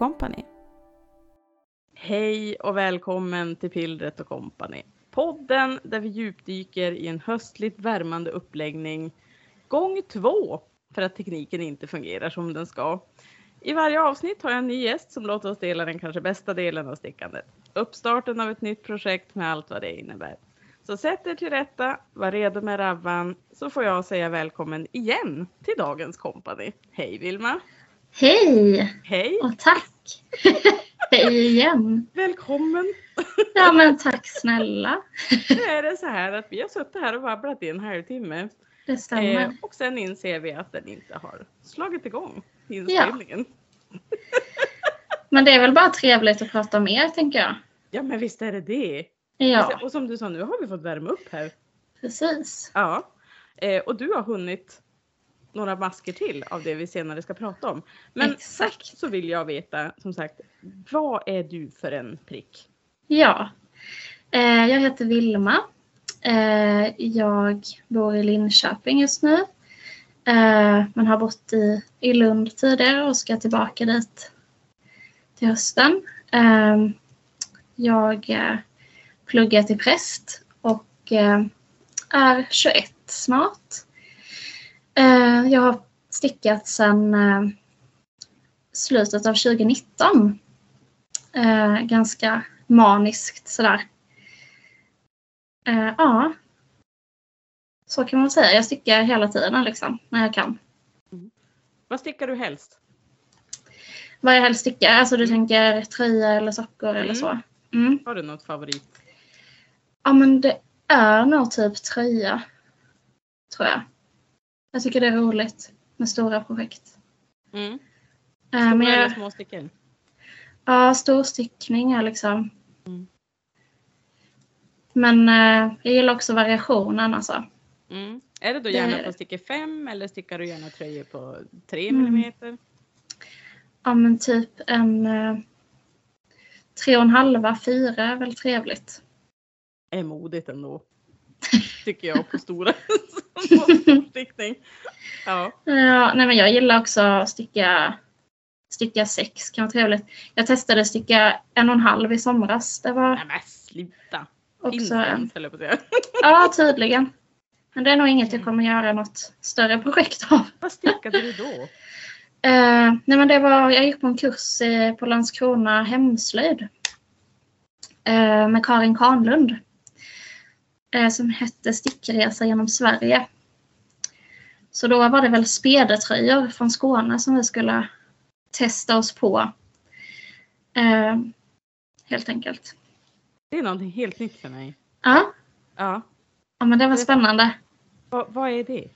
Company. Hej och välkommen till Pillret och Company. Podden där vi djupdyker i en höstligt värmande uppläggning gång två för att tekniken inte fungerar som den ska. I varje avsnitt har jag en ny gäst som låter oss dela den kanske bästa delen av stickandet. Uppstarten av ett nytt projekt med allt vad det innebär. Så sätt er till rätta, var redo med rabban, så får jag säga välkommen igen till dagens kompani. Hej Vilma! Hej! Hej! Och tack! Hej igen! Välkommen! Ja men tack snälla. Nu är det så här att vi har suttit här och babblat i en halvtimme. Det stämmer. Eh, och sen inser vi att den inte har slagit igång inspelningen. Ja. Men det är väl bara trevligt att prata mer tänker jag. Ja men visst är det det. Ja. Och som du sa, nu har vi fått värma upp här. Precis. Ja. Eh, och du har hunnit några masker till av det vi senare ska prata om. Men Exakt. så vill jag veta, som sagt, vad är du för en prick? Ja. Eh, jag heter Vilma. Eh, jag bor i Linköping just nu. Eh, men har bott i, i Lund tidigare och ska tillbaka dit till hösten. Eh, jag eh, pluggar till präst och eh, är 21 snart. Eh, jag har stickat sedan eh, slutet av 2019. Eh, ganska maniskt sådär. Ja. Så kan man säga. Jag stickar hela tiden liksom, när jag kan. Vad stickar du helst? Vad jag helst stickar. Alltså du tänker tröja eller sockor eller Mm. så. Mm. Har du något favorit? Ja men det är nog typ tröja. Tror jag. Jag tycker det är roligt med stora projekt. Mm. Eh, Stora men eller små stickor? ja, storstickning är liksom. Mm. Men eh, jag gillar också variationen alltså. Mm. Är det då Det- gärna på stickor 5 eller stickar du gärna tröjor på 3 Mm. Ja men typ en eh, tre och en halva, fyra är väl trevligt. Är modigt ändå. Tycker jag på stora stickning. Ja. Ja, nej men jag gillar också att sticka, sticka sex, kan vara trevligt. Jag testade sticka en och en halv i somras. Det var Nej men sluta. Också en... att. Ja, tydligen. Men det är nog inget jag kommer göra något större projekt av. Vad stickade du då? Eh, nej men det var, jag gick på en kurs på Landskrona hemslöjd. Eh, med Karin Kahnlund. Eh, som hette Stickresa genom Sverige. Så då var det väl spedertröjor från Skåne som vi skulle testa oss på. Eh, helt enkelt. Det är någonting helt nytt för mig. Ja, Ja. ja men det var spännande. Va, vad är det?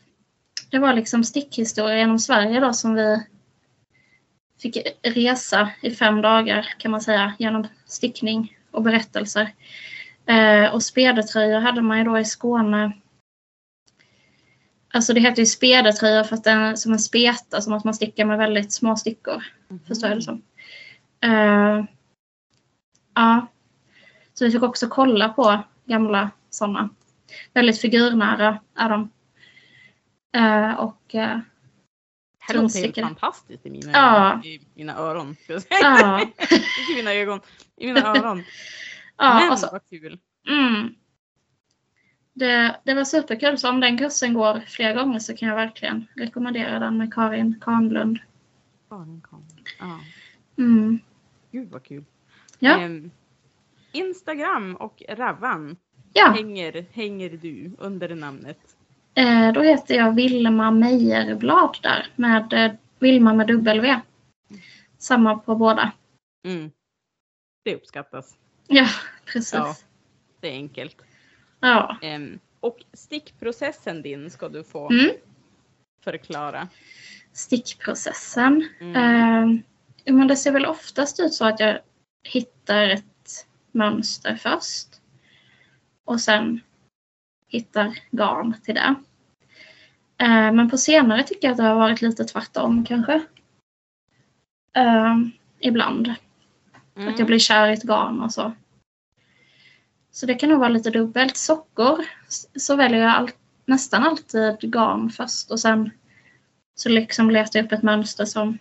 Det var liksom stickhistoria genom Sverige då som vi fick resa i fem dagar kan man säga genom stickning och berättelser. Eh, och spedertröjor hade man ju då i Skåne. Alltså det heter ju spedertröjor för att den är som en speta, som att man stickar med väldigt små stickor. Förstår jag det som. Eh, ja. Så vi fick också kolla på gamla sådana. Väldigt figurnära är de. Eh, och eh, låter helt fantastiskt i mina, Ja. i mina öron. i mina ögon, i mina öron. Ja, Men och så, vad kul. mm. det, det var superkul. Så om den kursen går flera gånger så kan jag verkligen rekommendera den med Karin Kahnlund. Karin Kahnlund. Ja. Mm. Gud vad kul. Ja. Ehm, Instagram och Ravan Ja, hänger, hänger du under namnet. eh, då heter jag Vilma Meijerblad där med eh, Vilma med W. Samma på båda. Mm. Det uppskattas. Ja, precis. Ja. Det är enkelt. ja. Ehm, och stickprocessen din ska du få Mm. förklara. Stickprocessen. Mm. Ja, men det ser väl oftast ut så att jag hittar ett mönster först. Och sen hittar garn till det. Eh, men på senare tycker jag att det har varit lite tvärtom kanske. Eh, ibland. Mm. Att jag blir kär i ett garn och så. Så det kan nog vara lite dubbelt. Sockor så väljer jag all, nästan alltid garn först och sen så liksom letar jag upp ett mönster som,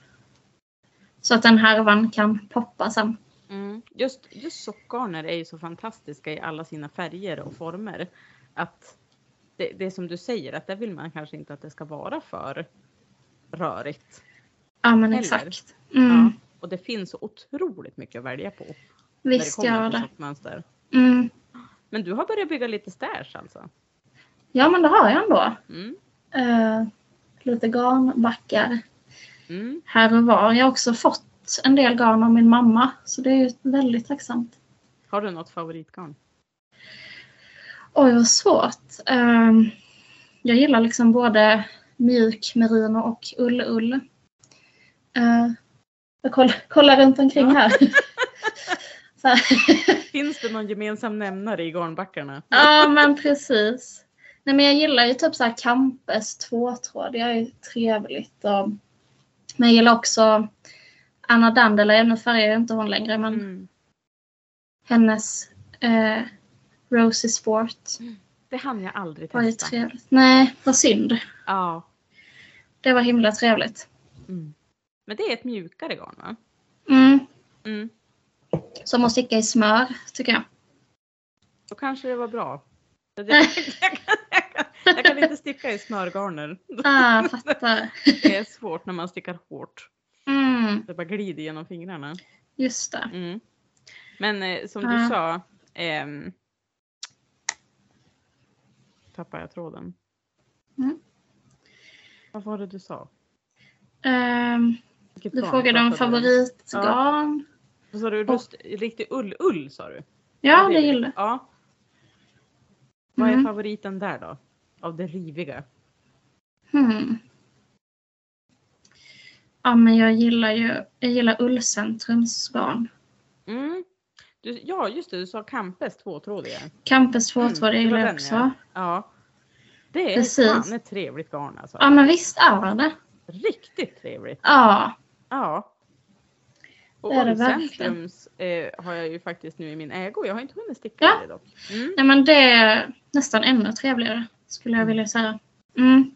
Så att den härvan kan poppa sen. Mm. Just, just sockgarner är ju så fantastiska i alla sina färger och former. Att det, det är som du säger, att där vill man kanske inte att det ska vara för rörigt. Ja men Heller. exakt. Mm. Ja. Och det finns så otroligt mycket att välja på. Visst gör det. Mm. Men du har börjat bygga lite stash alltså? Ja men det har jag ändå. Mm. Eh, lite garnbackar Mm. här och var. Jag har också fått en del garn av min mamma. Så det är ju väldigt tacksamt. Har du något favoritgarn? Oj vad svårt. Ehm, jag gillar liksom både mjuk merino och ull-ull. Eh, jag kollar, kollar runt omkring Ja. här. Här. Finns det någon gemensam nämnare i garnbackarna? ja men precis. Nej men jag gillar ju typ så här Campes tvåtråd. Det är ju trevligt. Och, men jag gillar också Anna Dandelion. Nu färgar ju inte hon längre men Mm. hennes eh, Rosy Sport Det hann jag aldrig var ju testa. trevligt. Nej, vad synd. Ja. Det var himla trevligt. Mm. Men det är ett mjukare garn va? Mm. Mm. Som att sticka i smör, tycker jag. Då kanske det var bra. Jag, jag, jag, kan, jag kan inte sticka i smörgarner. Ah, fattar. Det är svårt när man stickar hårt. Mm, Det bara glider genom fingrarna. just det. Mm. Men eh, som du Ja. sa. ehm, tappade jag tråden. Mm. Vad var det du sa? Vilket du frågade om favoritgarn. Vad sa du? Rust, riktig ull, ull sa du? Ja, det gillar jag. Ja. Vad är Mm. favoriten där då? Av det riviga? Hmm. Ja, men jag gillar ju jag gillar Ullcentrums garn. Mm. Du, ja just det, du sa Campes tvåtrådiga. Campes Mm, det gillar var jag den, också. ja. Ja. Det är Precis. fan ett trevligt garn alltså. Ja, men visst är det. Riktigt trevligt. Ja, Ja. Och Det är det eh, har jag ju faktiskt nu i min ägo. Jag har inte hunnit sticka Ja. det dock. Mm. nej, men det är nästan ännu trevligare skulle jag vilja säga. Mm.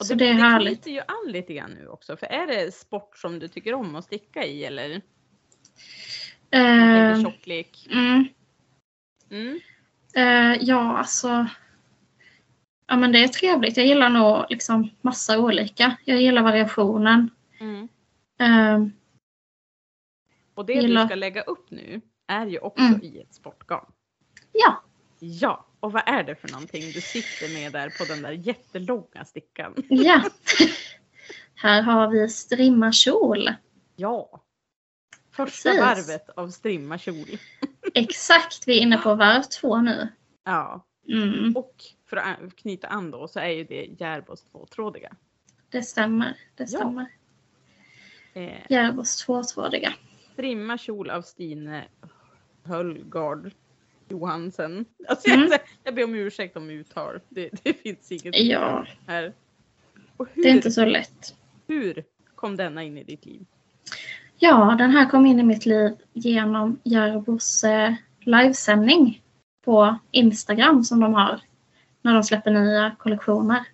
Och Så det är härligt. knyter ju an lite grann nu också. För är det sport som du tycker om att sticka i eller? Eh, tjocklek. mm. Mm. Eh, ja, alltså. Ja, men det är trevligt. Jag gillar nog liksom massa olika. Jag gillar variationen. Mm. Eh, Och det Gillar- du ska lägga upp nu är ju också Mm. i ett sportgarn. ja, Ja, och vad är det för någonting du sitter med där på den där jättelånga stickan? ja. Här har vi strimma kjol. Ja. Första Precis. varvet av strimma kjol. Exakt, vi är inne på varv två nu. Ja, Mm, och för att knyta an då så är ju det Järbos tvåtrådiga. det stämmer. Det Ja. Eh, Järbos tvåtrådiga. strimma kjol av Stine Höllgard Johansen. Alltså Mm. jag, jag ber om ursäkt om uttal. Det, det finns inget Ja, här. Hur, det är inte så lätt. hur kom denna in i ditt liv? Ja, den här kom in i mitt liv genom Järbos eh, livesändning på Instagram som de har när de släpper nya kollektioner.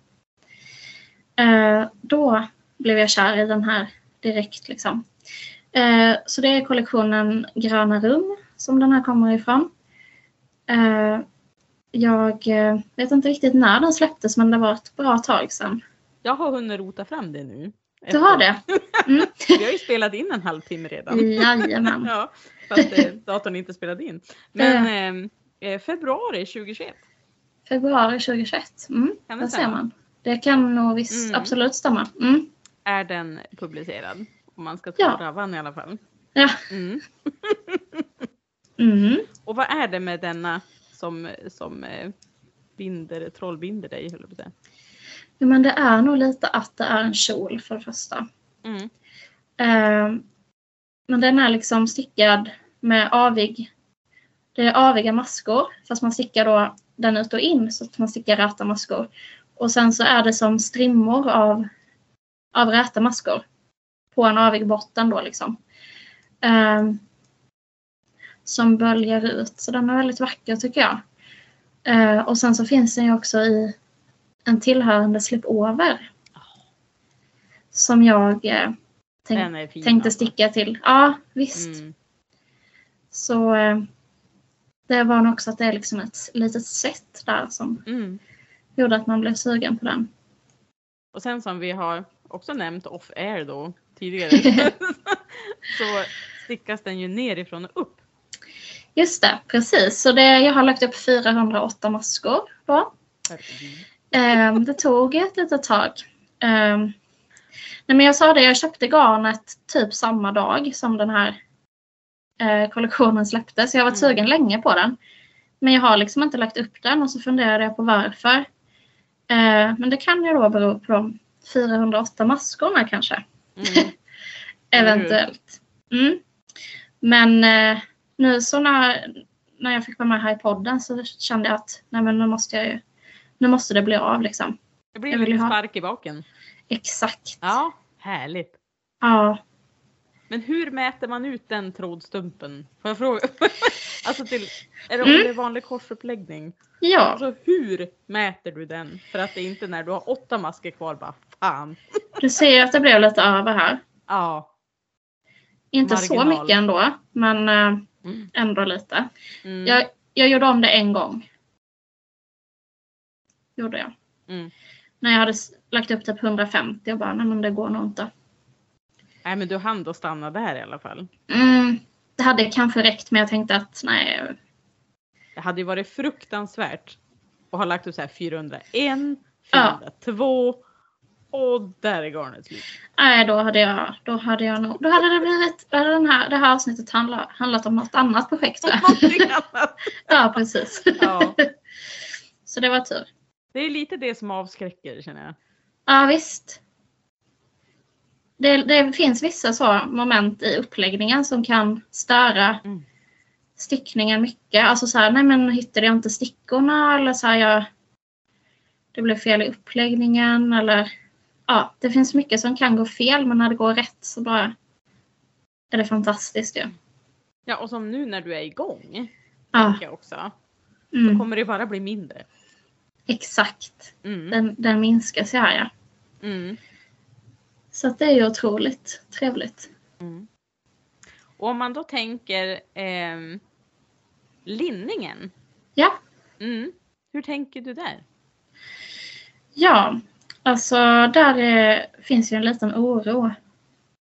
Eh, då blev jag kär i den här direkt liksom. Eh, så det är kollektionen Gröna rum som den här kommer ifrån. Eh, jag eh, vet inte riktigt när den släpptes men det var ett bra tag sedan. Jag har hunnit rota fram det nu. Du har det? Mm. Vi har ju spelat in en halvtimme redan. Jajamän. Ja, fast eh, datorn inte spelade in. Men eh, eh, februari 2021. Februari 2021. Mm, Kan det där ser man. Det kan nog visst Mm. absolut stämma. Mm. Är den publicerad. Om man ska tro Ja. Ravan i alla fall. Ja. Mm. Mm. Och vad är det med denna som, som eh, binder, trollbinder dig? Höll jag. Ja, men det är nog lite att det är en kjol för det första. Mm. Eh, men den är liksom stickad med avig. Det är aviga maskor fast man stickar då den ut och in så att man stickar räta maskor. Och sen så är det som strimmor av, av räta maskor på en avig botten då liksom. Eh, som böljar ut. Så den är väldigt vacker tycker jag. Eh, och sen så finns den ju också i en tillhörande slipover. Som jag eh, tänk, fin. tänkte alltså. sticka till. Ja, visst. Mm. Så eh, det var nog också att det är liksom ett litet sätt där som Mm. gjorde att man blev sugen på den. Och sen som vi har också nämnt off air då tidigare. så stickas den ju nerifrån och upp. Just det, precis. Så det, jag har lagt upp 408 maskor då. Ehm, det tog ett litet tag. Ehm, nej men jag sa det, jag köpte garnet typ samma dag som den här eh, kollektionen släpptes. Jag har varit Mm. sugen länge på den. Men jag har liksom inte lagt upp den och så funderade jag på varför. Eh, men det kan ju då bero på de 408 maskorna kanske. Mm. Eventuellt. Mm. Men eh, nu så när, när jag fick vara med här i podden så kände jag att nej men nu måste jag ju, nu måste det bli av liksom. Det blir Jag vill lite ha- spark i baken. Exakt. Ja, härligt. Ja. Men hur mäter man ut den trådstumpen? Får jag fråga? alltså till, är det Mm. det vanlig korsuppläggning? Ja, Alltså hur mäter du den? För att det är inte när du har åtta masker kvar bara fan. du ser att det blev lite över här. Ja. Inte så Marginal. mycket ändå, men eh, Mm. ändå lite. Mm. Jag, jag gjorde om det en gång. Gjorde jag. Mm. När jag hade lagt upp typ 150 jag bara, nej men det går nog inte. Nej men du hann då stanna där i alla fall. Mm, det hade kanske räckt men jag tänkte att nej, Det hade ju varit fruktansvärt att ha lagt upp så här 401, Ja. 402 och där är garnet slut. nej då hade jag, då hade jag nog, då hade det blivit, då hade den här, det här avsnittet handla, handlat om något annat projekt annat. Ja, precis. Ja. Så det var tur. Det är lite det som avskräcker känner jag. Ja, visst. Det, det finns vissa så moment i uppläggningen som kan störa Mm. stickningen mycket. Alltså så här, nej men hittade jag inte stickorna eller så här, jag, det blev fel i uppläggningen eller ja, det finns mycket som kan gå fel men när det går rätt så bara är det fantastiskt ju. Ja och som nu när du är igång. Ja, jag också. Då mm, kommer det bara bli mindre. exakt. Mm. Den, den minskas ju här ja. Mm. Så att det är ju otroligt trevligt. Mm. Och om man då tänker ehm, linningen. Ja. Mm. Hur tänker du där? Ja, alltså där är, finns ju en liten oro.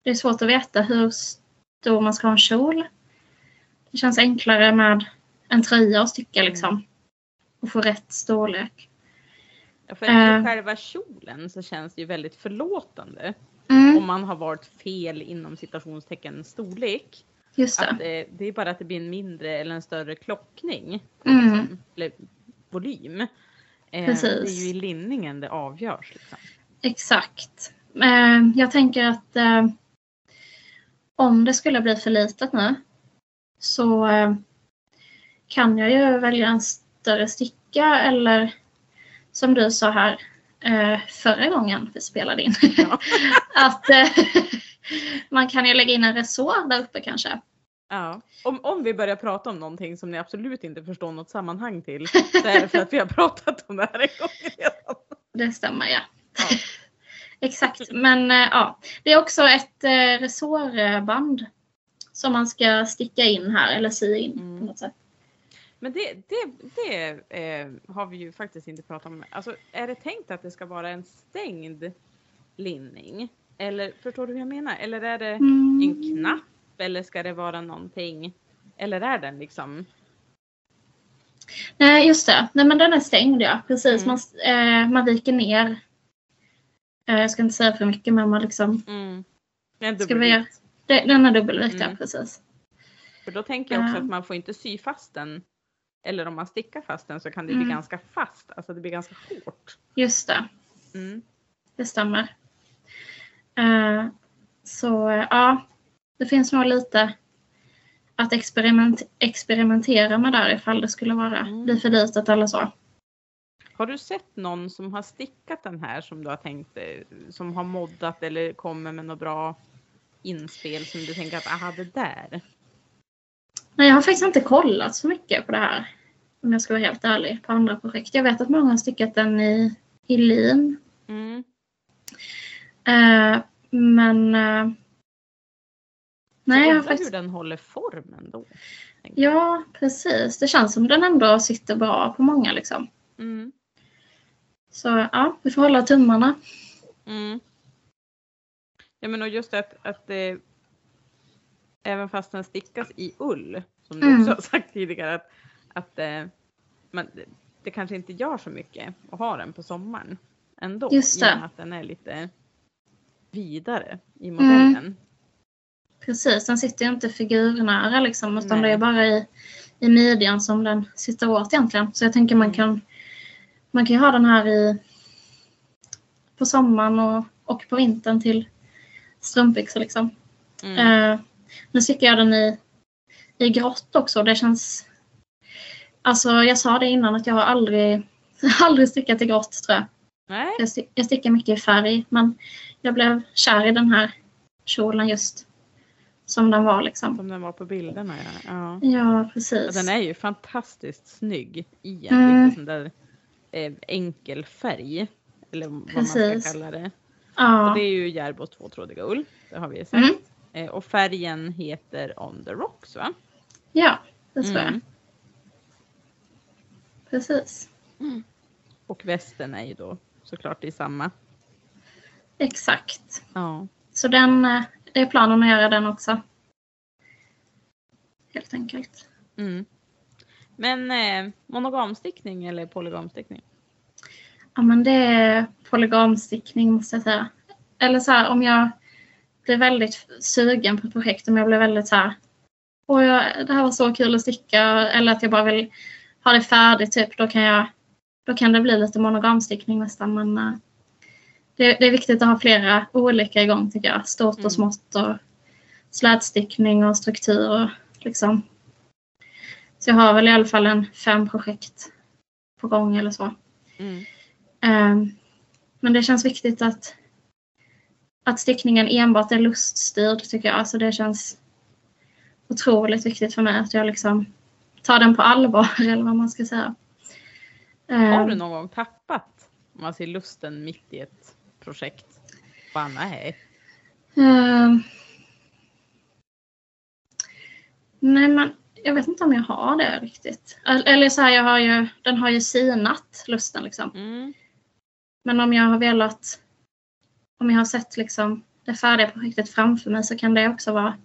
Det är svårt att veta hur stor man ska ha en kjol. Det känns enklare med en tröja att sticka liksom. Och få rätt storlek. Ja, för i själva kjolen så känns det ju väldigt förlåtande. Mm, Om man har valt fel inom citationstecken storlek. just det. Att, eh, det är bara att det blir en mindre eller en större klockning. Mm, liksom, Eller volym. Eh, Precis. Det är ju i linningen det avgörs. Liksom. exakt. Eh, jag tänker att eh, om det skulle bli för litet nu så eh, kan jag ju välja en större sticka eller som du sa här eh, förra gången vi spelade in. Ja. att eh, man kan ju lägga in en resår där uppe kanske. Ja. Om, om vi börjar prata om någonting som ni absolut inte förstår något sammanhang till. Så är det för att vi har pratat om det här en gång redan. Det stämmer ja. Ja. Exakt, men eh, ja. Det är också ett eh, resårband som man ska sticka in här eller sy in Mm. på något sätt. Men det, det, det eh, har vi ju faktiskt inte pratat om. Alltså, är det tänkt att det ska vara en stängd linning? Eller förstår du hur jag menar? Eller är det Mm. en knapp? Eller ska det vara någonting? Eller är den liksom? Nej, just det. Nej, men den är stängd ja. Precis. Mm. Man, eh, man viker ner. Eh, jag ska inte säga för mycket men man liksom. Mm, en Ska vi göra? dubbelvikt. Den är dubbelvikt ja, Mm. precis. För då tänker jag också Ja. att man får inte sy fast den. Eller om man stickar fast den så kan det bli Mm. ganska fast. Alltså det blir ganska hårt. Just det. Mm. Det stämmer. Eh, så eh, ja, det finns nog lite att experiment, experimentera med där ifall det skulle vara Mm. bli för litet eller så. Har du sett någon som har stickat den här som du har tänkt eh, som har moddat eller kommer med något bra inspel som du tänker att aha det där. Nej, jag har faktiskt inte kollat så mycket på det här. Om jag ska vara helt ärlig. På andra projekt. Jag vet att många har stickat den i, i lin. Mm. Eh, men eh, Nej, jag undrar faktiskt... hur den håller formen då. Ja, precis. Det känns som den ändå sitter bra på många liksom. Mm. Så ja, vi får hålla tummarna. Mm. Ja men och just att, att det, även fast den stickas i ull, som du Mm. också har sagt tidigare, att, att eh, man, det, kanske inte gör så mycket att ha den på sommaren ändå. Just det. I och med att den är lite vidare i modellen. Precis, den sitter ju inte figurnära liksom, utan Nej. det är bara i, i midjan som den sitter åt egentligen. Så jag tänker man Mm. kan, man kan ju ha den här i på sommaren och, och på vintern till strumpbyxor liksom. Mm. Eh, nu stickar jag den i, i grått också. Det känns... Alltså jag sa det innan att jag har aldrig, aldrig stickat i grått tror jag. Nej, Jag, stick, jag stickar mycket i färg men jag blev kär i den här kjolen just som den var liksom. som den var på bilderna. Ja. Ja. Ja, Ja, precis. den är ju fantastiskt snygg i en Mm. sån där eh, enkel färg. Eller vad man Precis. ska kalla det. Och Ja. det är ju Järbo tvåtrådiga ull. Det har vi sagt. Mm. Eh, och färgen heter On the Rocks va? ja, det tror jag. Mm. Precis. Och västen är ju då såklart i samma. Exakt. Ja. Så den, eh, det är planen att göra den också. Helt enkelt. Mm. Men eh, monogamstickning eller polygamstickning? Ja, men det är polygamstickning måste jag säga. Eller så här, om jag blir väldigt sugen på ett projekt, om jag blir väldigt så här, Åh, jag, det här var så kul att sticka, eller att jag bara vill ha det färdigt, typ, då kan jag då kan det bli lite monogamstickning nästan. Men eh, det, det är viktigt att ha flera olika igång tycker jag. Stort Mm. och smått och slätstickning och struktur. Och, liksom. Så jag har väl i alla fall en fem projekt på gång eller så. Mm. Ehm, Men det känns viktigt att, att stickningen enbart är luststyrd tycker jag. Alltså det känns otroligt viktigt för mig att jag liksom tar den på allvar eller vad man ska säga. Har Ehm, du någon gång tappat om man ser lusten mitt i ett projekt? Bara nej. ehm, nej men jag vet inte om jag har det riktigt. Eller så här, jag har ju, den har ju sinat lusten liksom. Mm. Men om jag har velat, om jag har sett liksom det färdiga projektet framför mig så kan det också vara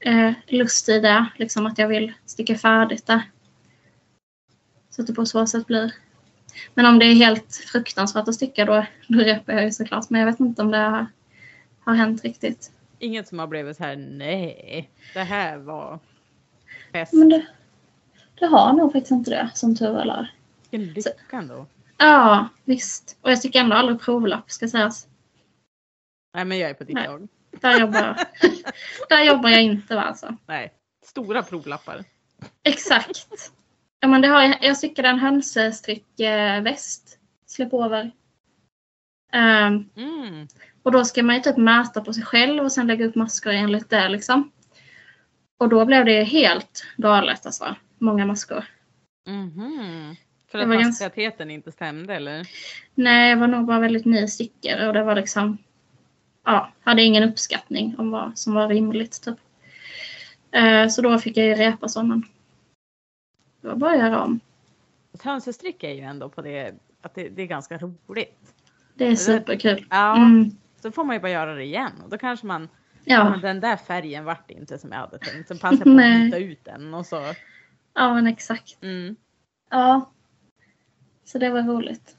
eh, lust i det, liksom att jag vill sticka färdigt det. Så att det på så sätt blir. Men om det är helt fruktansvärt att sticka då, då repar jag ju såklart. Men jag vet inte om det har, har hänt riktigt. Inget som har blivit så här nej, det här var bäst. Men det, det har nog faktiskt inte det, som tur är. Vilken lycka ändå. Ja, visst. Och jag stickar ändå aldrig provlapp, ska sägas. Nej men jag är på ditt Nej. lag. Där jobbar, där jobbar jag inte va, alltså. Nej, stora provlappar. Exakt. Ja, men det har jag, jag stickade en hönsestrickväst. Släpp över. Ehm, Mm. och då ska man ju typ mäta på sig själv och sen lägga upp maskor enligt det liksom. Och då blev det helt galet alltså. Många maskor. Mhm. För Det att var ganska- inte stämde eller? Nej, jag var nog bara väldigt ny stickare och det var liksom. Ja, hade ingen uppskattning om vad som var rimligt typ. Eh, så då fick jag ju repa så var bara göra om. Hönsestrick är ju ändå på det att det, det är ganska roligt. Det är superkul. Ja, Mm, så får man ju bara göra det igen och då kanske man, ja. den där färgen vart inte som jag hade tänkt. Så passar jag på att byta ut den och så. ja, men exakt. Mm. Ja. Så det var roligt.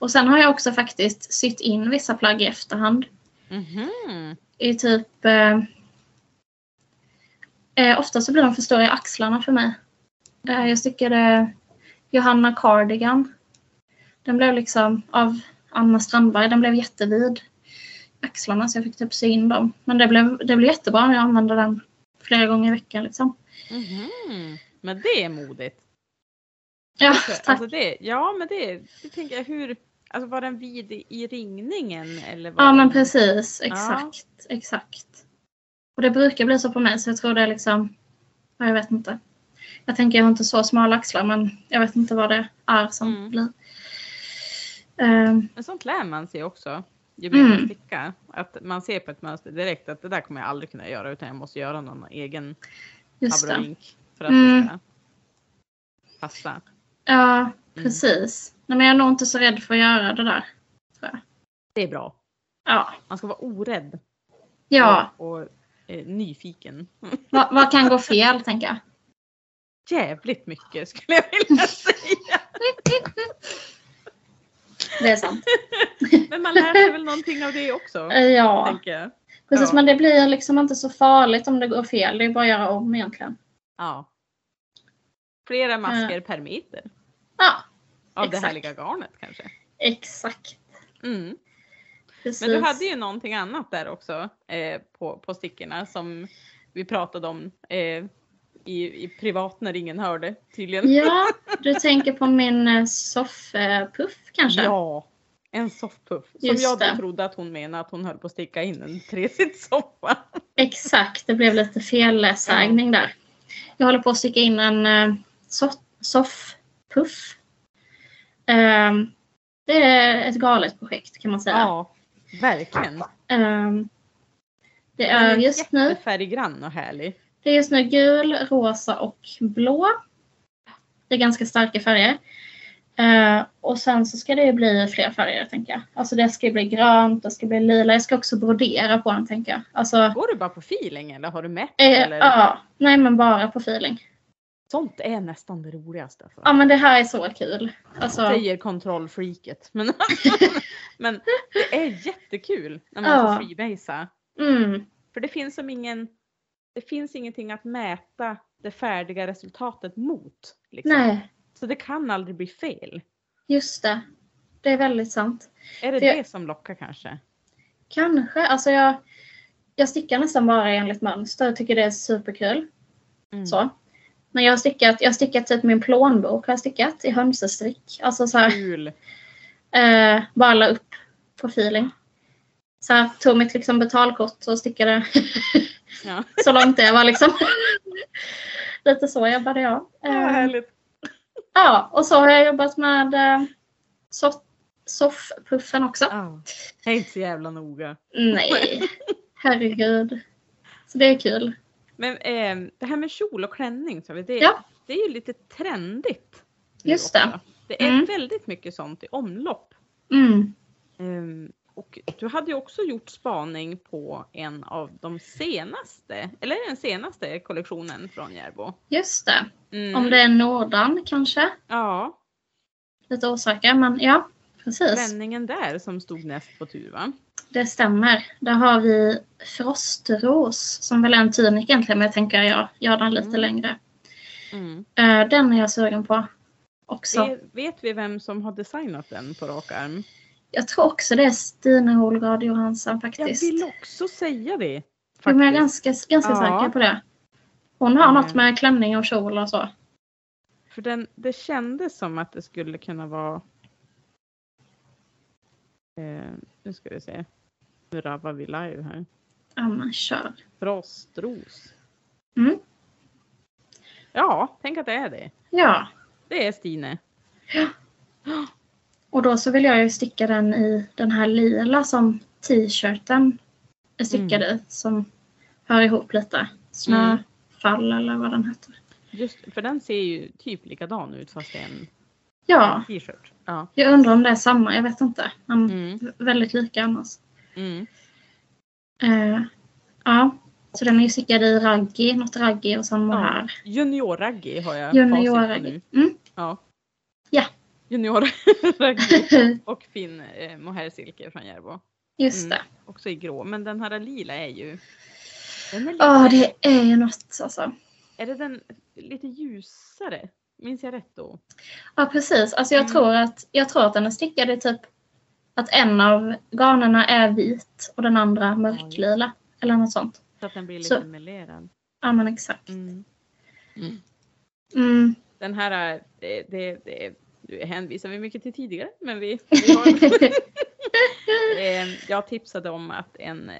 Och sen har jag också faktiskt sytt in vissa plagg i efterhand. Mhm. I typ... Eh, eh, ofta så blir de för stora i axlarna för mig. Eh, jag stickade Johanna Cardigan. Den blev liksom av Anna Strandberg. Den blev jättevid axlarna så jag fick typ sy in dem. Men det blev, det blev jättebra när jag använde den flera gånger i veckan. Liksom. Mhm. Men det är modigt. Ja, För- tack. Alltså det, ja men det, det tänker jag hur, alltså var den vid i, i ringningen eller? Var Ja men den- precis, exakt, exakt. Och det brukar bli så på mig så jag tror det är liksom, ja, jag vet inte. Jag tänker jag har inte så smala axlar men jag vet inte vad det är som Mm. blir. Ehm, Men sånt lär man sig också ju mer man Mm. stickar. Att man ser på ett mönster direkt att det där kommer jag aldrig kunna göra utan jag måste göra någon egen abrovink för att Mm. det ska passa. Ja, precis. Nej, men jag är nog inte så rädd för att göra det där. Det är bra. Ja. Man ska vara orädd Ja, och, och eh, nyfiken. vad, vad kan gå fel tänker jag. Jävligt mycket skulle jag vilja säga. Det är sant. Men man lär sig väl någonting av det också. Ja, Tänker jag. precis. ja. Men det blir liksom inte så farligt om det går fel. Det är bara att göra om egentligen. Ja. Flera masker per meter. Ja, Av Exakt. det härliga garnet kanske. exakt. Mm. Men du hade ju någonting annat där också eh, på, på stickorna som vi pratade om eh, i, i privat när ingen hörde tydligen. Ja, du tänker på min eh, soffpuff kanske? Ja, en soffpuff. Som jag då trodde att hon menade att hon höll på att sticka in en tresitssoffa. Exakt, det blev lite felsägning där. Jag håller på att sticka in en uh, soffpuff. Ehm, det är ett galet projekt kan man säga. Ja, verkligen. Ehm, det Den är just nu, jättefärggrann och härlig. Det är just nu gul, rosa och blå. Det är ganska starka färger. Eh, och sen så ska det ju bli fler färger tänker jag. Alltså det ska bli grönt, det ska bli lila. Jag ska också brodera på den tänker jag. Alltså, Går du bara på feeling eller har du mätt? eh, ja, nej men bara på feeling. Sånt är nästan det roligaste. Alltså. Ja men det här är så kul. Alltså, Säger kontrollfreaket. Men, men det är jättekul när man Ja. får freebasea. mm, För det finns som ingen, det finns ingenting att mäta det färdiga resultatet mot. Liksom. nej, Så det kan aldrig bli fel. just det. Det är väldigt sant. Är det För jag- det som lockar kanske? Kanske. Alltså jag, jag stickar nästan bara enligt mönster. Jag tycker det är superkul. Mm. Så. Men jag har stickat, jag har stickat typ min plånbok har jag stickat i hönsestrick. Alltså så här, Kul. eh, bara la upp på feeling. Så här, tog mitt liksom betalkort och stickade Ja. så långt det var liksom. Lite så jobbade jag. Ja, Eh, härligt. ja, och så har jag jobbat med eh, soff, soffpuffen också. Ja. Det är inte så jävla noga. Nej, herregud. Så det är kul. Men eh, det här med kjol och klänning, så vi, det, Ja. det är ju lite trendigt. Just det. Det är Mm. väldigt mycket sånt i omlopp. Mm. Ehm, och du hade ju också gjort spaning på en av de senaste, eller den senaste kollektionen från Järbo. Just det. Mm. Om det är Nordan kanske. Ja, Lite osäker, men ja, precis. klänningen där som stod näst på tur va? Det stämmer. Där har vi Frostros som väl är en tunik egentligen, men jag tänker jag gör den lite Mm. längre. Mm. Eh, Den är jag sugen på också. Vet, vet vi vem som har designat den på rak arm? Jag tror också det är Stina Holgard Johansson Jag faktiskt. vill också säga det. Men jag är faktiskt. ganska, ganska Ja. säker på det. Hon har Mm. något med klänning och kjol och så. För den, det kändes som att det skulle kunna vara eh, nu ska vi se. Nu rabbar vi live här. Ja, men kör. Frostros. Mm. Ja, tänk att det är det. Ja, Det är Stine. och då så vill jag ju sticka den i den här lila som t-shirten är stickad i. Som hör ihop lite. Snöfall eller vad den heter. Just, för den ser ju typ likadan ut fast det är en Ja, t-shirt. Ja. jag undrar om det är samma. Jag vet inte. Men Mm. väldigt lika annars. Mm. Eh, ja, så den är ju stickad i raggi, något raggi och sen mohair. Junior-raggi har jag Junior raggi. Mm. Ja. Ja. Junior-raggi och fin eh, mohairsilke från Järbo. Just Mm. det. Också i grå. Men den här lila är ju Ja, det är ju något alltså. är det den lite ljusare? Minns jag rätt då? Ja, precis. Alltså jag, Mm. tror att, jag tror att den är stickad i typ att en av garnerna är vit och den andra mörklila. Eller något sånt. Så att den blir lite Så- melerad. Ja, men exakt. Mm. Mm. Den här, är- det, det, det, det hänvisar vi mycket till tidigare, men vi, vi har, Eh, jag tipsade om att en eh,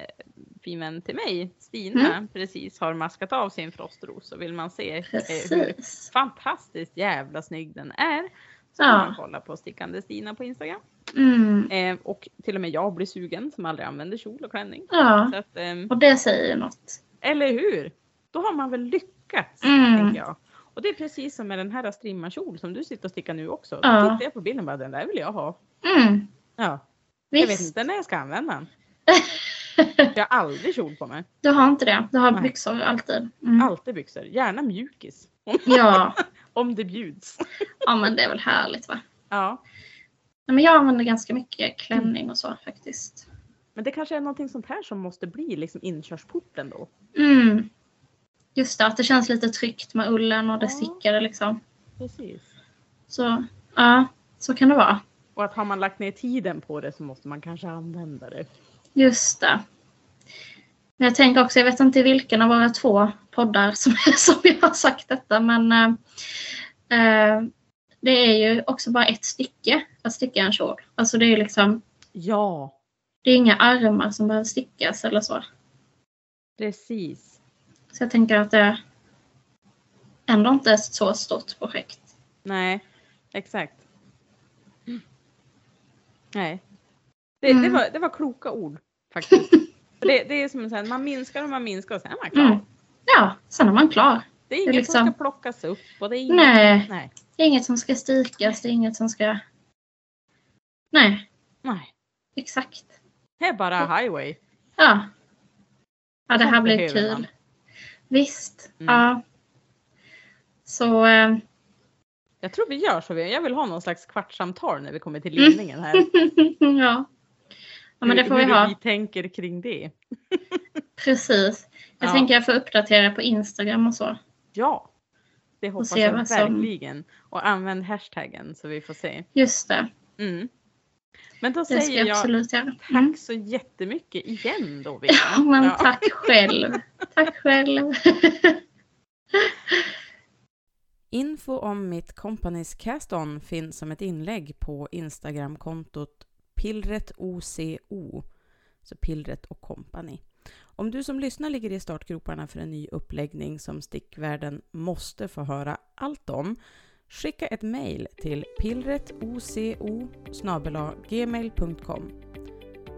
fin vän till mig, Stina, Mm. precis har maskat av sin frostros och vill man se eh, hur Precis. fantastiskt jävla snygg den är så kan Ja. man kolla på Stickande Stina på Instagram. Mm. Eh, och till och med jag blir sugen som aldrig använder kjol och klänning. Ja, att, ehm, och det säger något. eller hur? Då har man väl lyckats, Mm. tänker jag. Och det är precis som med den här strimmarkjol som du sitter och stickar nu också. Då Ja. tittar jag på bilden och bara, den där vill jag ha. Mm. Ja, jag vet Visst. inte när jag ska använda den. Jag har aldrig kjol på mig. Du har inte det? Du har Nej. byxor alltid? Mm. Alltid byxor. Gärna mjukis. Ja. Om det bjuds. ja, men det är väl härligt va? Ja. Nej, men jag använder ganska mycket klänning och så faktiskt. Men det kanske är någonting sånt här som måste bli liksom inkörsporten då. Mm. Just det, att det känns lite tryggt med ullen och det Ja. stickade liksom. Precis. Så ja, så kan det vara. Och att har man lagt ner tiden på det så måste man kanske använda det. Just det. Men jag tänker också, jag vet inte vilken av våra två poddar som, som jag har sagt detta, men eh, eh, det är ju också bara ett stycke att sticka en kjol. Alltså det är ju liksom, Ja, det är inga armar som behöver stickas eller så. precis. Så jag tänker att det ändå inte är ett så stort projekt. Nej, exakt. Nej. Det, det, Mm. var, det var kloka ord faktiskt. Det, det är som att man minskar och man minskar och sen är man klar. Mm. Ja, sen är man klar. Det är inget liksom- som ska plockas upp och det är inget... Nej. Nej. Det är inget som ska stikas, det är inget som ska... Nej, Nej. exakt. Det är bara highway. Ja. Ja, det här blir kul. man. Visst. Mm. Ja. Så eh, Jag tror vi gör så. Jag vill ha någon slags kvartssamtal när vi kommer till ledningen här. ja. Ja, men det Hur- får vi hur ha. vi tänker kring det. Precis. Jag Ja. tänker jag får uppdatera på Instagram och så. Ja. Det hoppas jag vad som- verkligen. Och använd hashtaggen så vi får se. Just det. Mm. Men då Det säger jag jag absolut tack Mm. så jättemycket igen då. Ja, men Ja. tack själv. Tack själv. Info om mitt Companys Cast-On finns som ett inlägg på Instagramkontot pillretoco, så Pillret och Company. Om du som lyssnar ligger i startgroparna för en ny uppläggning som stickvärlden måste få höra allt om, skicka ett mejl till pillretoco gmail.com.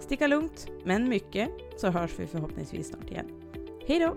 Sticka lugnt, men mycket, så hörs vi förhoppningsvis snart igen. Hej då!